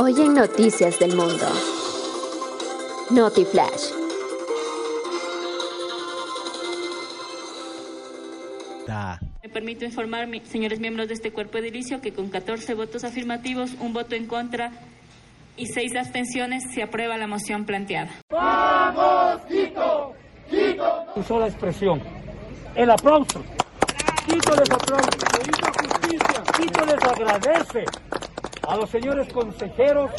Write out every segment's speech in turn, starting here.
Hoy en Noticias del Mundo. Notiflash. Me permito informar, señores miembros de este cuerpo edilicio, que con 14 votos afirmativos, un voto en contra y seis abstenciones se aprueba la moción planteada. ¡Vamos, Quito! ¡Quito! Usó la expresión. El aplauso. Quito les aplauso. justicia. Quito les agradece a los señores consejeros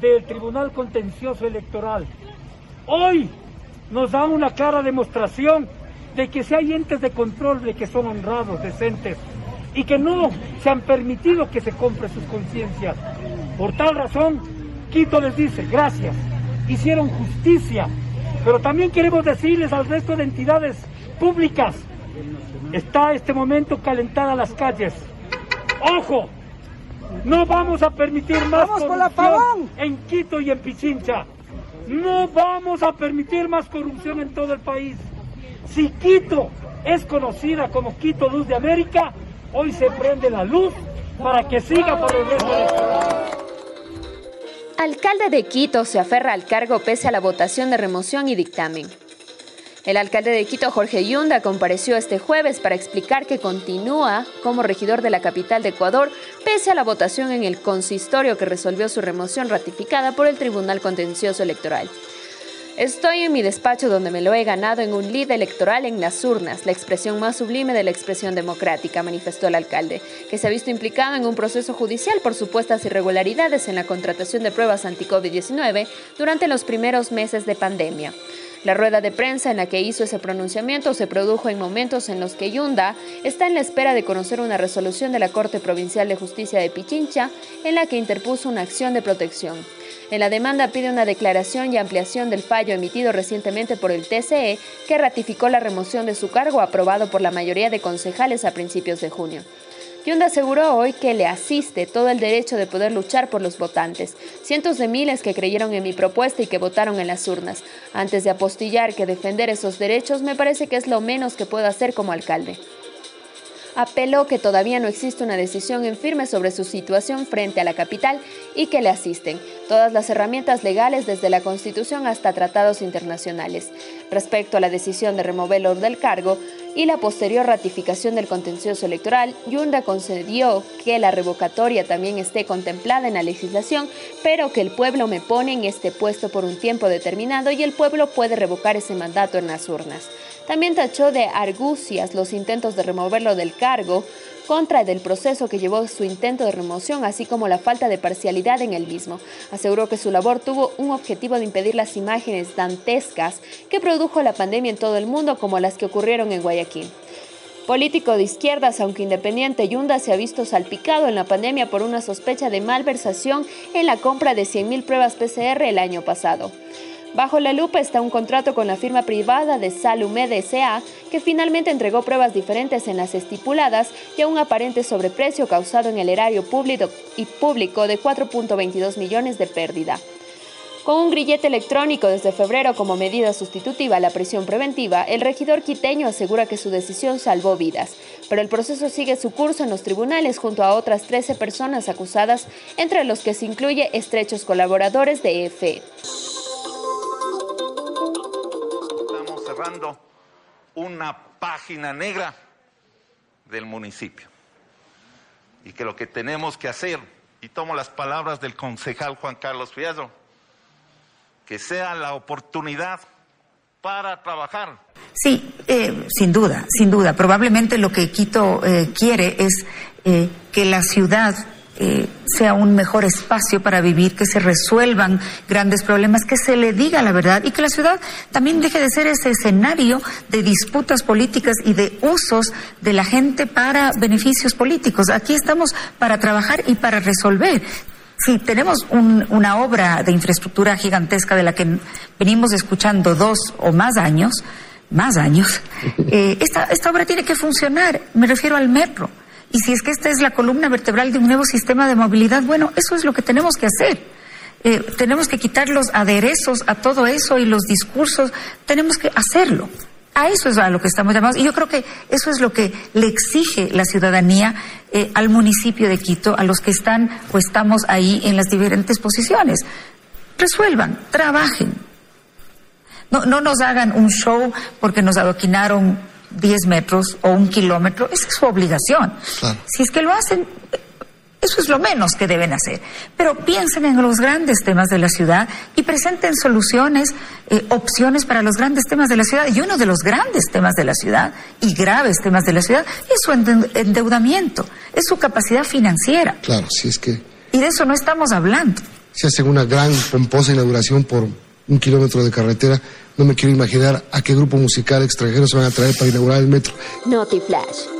del Tribunal Contencioso Electoral. Hoy nos dan una clara demostración de que si hay entes de control de que son honrados, decentes y que no se han permitido que se compre sus conciencias. Por tal razón, Quito les dice, gracias, hicieron justicia, pero también queremos decirles al resto de entidades públicas, está este momento calentada las calles. ¡Ojo! No vamos a permitir más corrupción en Quito y en Pichincha. No vamos a permitir más corrupción en todo el país. Si Quito es conocida como Quito Luz de América, hoy se prende la luz para que siga por el resto de Alcalde de Quito se aferra al cargo pese a la votación de remoción y dictamen. El alcalde de Quito, Jorge Yunda, compareció este jueves para explicar que continúa como regidor de la capital de Ecuador, pese a la votación en el consistorio que resolvió su remoción ratificada por el Tribunal Contencioso Electoral. Estoy en mi despacho donde me lo he ganado en un lead electoral en las urnas, la expresión más sublime de la expresión democrática, manifestó el alcalde, que se ha visto implicado en un proceso judicial por supuestas irregularidades en la contratación de pruebas anti-COVID-19 durante los primeros meses de pandemia. La rueda de prensa en la que hizo ese pronunciamiento se produjo en momentos en los que Yunda está en la espera de conocer una resolución de la Corte Provincial de Justicia de Pichincha en la que interpuso una acción de protección. En la demanda pide una declaración y ampliación del fallo emitido recientemente por el TCE que ratificó la remoción de su cargo aprobado por la mayoría de concejales a principios de junio. Yunda aseguró hoy que le asiste todo el derecho de poder luchar por los votantes, cientos de miles que creyeron en mi propuesta y que votaron en las urnas. Antes de apostillar que defender esos derechos me parece que es lo menos que puedo hacer como alcalde apeló que todavía no existe una decisión en firme sobre su situación frente a la capital y que le asisten todas las herramientas legales desde la Constitución hasta tratados internacionales. Respecto a la decisión de removerlo del cargo y la posterior ratificación del contencioso electoral, Yunda concedió que la revocatoria también esté contemplada en la legislación, pero que el pueblo me pone en este puesto por un tiempo determinado y el pueblo puede revocar ese mandato en las urnas. También tachó de argucias los intentos de removerlo del cargo contra del proceso que llevó su intento de remoción, así como la falta de parcialidad en el mismo. Aseguró que su labor tuvo un objetivo de impedir las imágenes dantescas que produjo la pandemia en todo el mundo, como las que ocurrieron en Guayaquil. Político de izquierdas, aunque independiente, Yunda se ha visto salpicado en la pandemia por una sospecha de malversación en la compra de 100.000 pruebas PCR el año pasado. Bajo la lupa está un contrato con la firma privada de Salumed S.A. que finalmente entregó pruebas diferentes en las estipuladas y a un aparente sobreprecio causado en el erario público y público de 4.22 millones de pérdida. Con un grillete electrónico desde febrero como medida sustitutiva a la prisión preventiva, el regidor quiteño asegura que su decisión salvó vidas, pero el proceso sigue su curso en los tribunales junto a otras 13 personas acusadas, entre los que se incluye estrechos colaboradores de EFE. Una página negra del municipio. Y que lo que tenemos que hacer, y tomo las palabras del concejal Juan Carlos Fierro, que sea la oportunidad para trabajar. Sí, eh, sin duda, sin duda. Probablemente lo que Quito eh, quiere es eh, que la ciudad eh, sea un mejor espacio para vivir, que se resuelvan grandes problemas, que se le diga la verdad y que la ciudad también deje de ser ese escenario de disputas políticas y de usos de la gente para beneficios políticos. Aquí estamos para trabajar y para resolver. Si tenemos una obra de infraestructura gigantesca de la que venimos escuchando dos o más años, más años, eh, esta, esta obra tiene que funcionar. Me refiero al metro y si es que esta es la columna vertebral de un nuevo sistema de movilidad, bueno, eso es lo que tenemos que hacer. Eh, tenemos que quitar los aderezos a todo eso y los discursos, tenemos que hacerlo. A eso es a lo que estamos llamados. Y yo creo que eso es lo que le exige la ciudadanía eh, al municipio de Quito, a los que están o estamos ahí en las diferentes posiciones. Resuelvan, trabajen. No, no nos hagan un show porque nos adoquinaron 10 metros o un kilómetro. Esa es su obligación. Si es que lo hacen, eso es lo menos que deben hacer. Pero piensen en los grandes temas de la ciudad y presenten soluciones, eh, opciones para los grandes temas de la ciudad. Y uno de los grandes temas de la ciudad y graves temas de la ciudad es su endeudamiento, es su capacidad financiera. Claro, si es que. Y de eso no estamos hablando. Si hacen una gran, pomposa inauguración por un kilómetro de carretera, no me quiero imaginar a qué grupo musical extranjero se van a traer para inaugurar el metro. Noti Flash.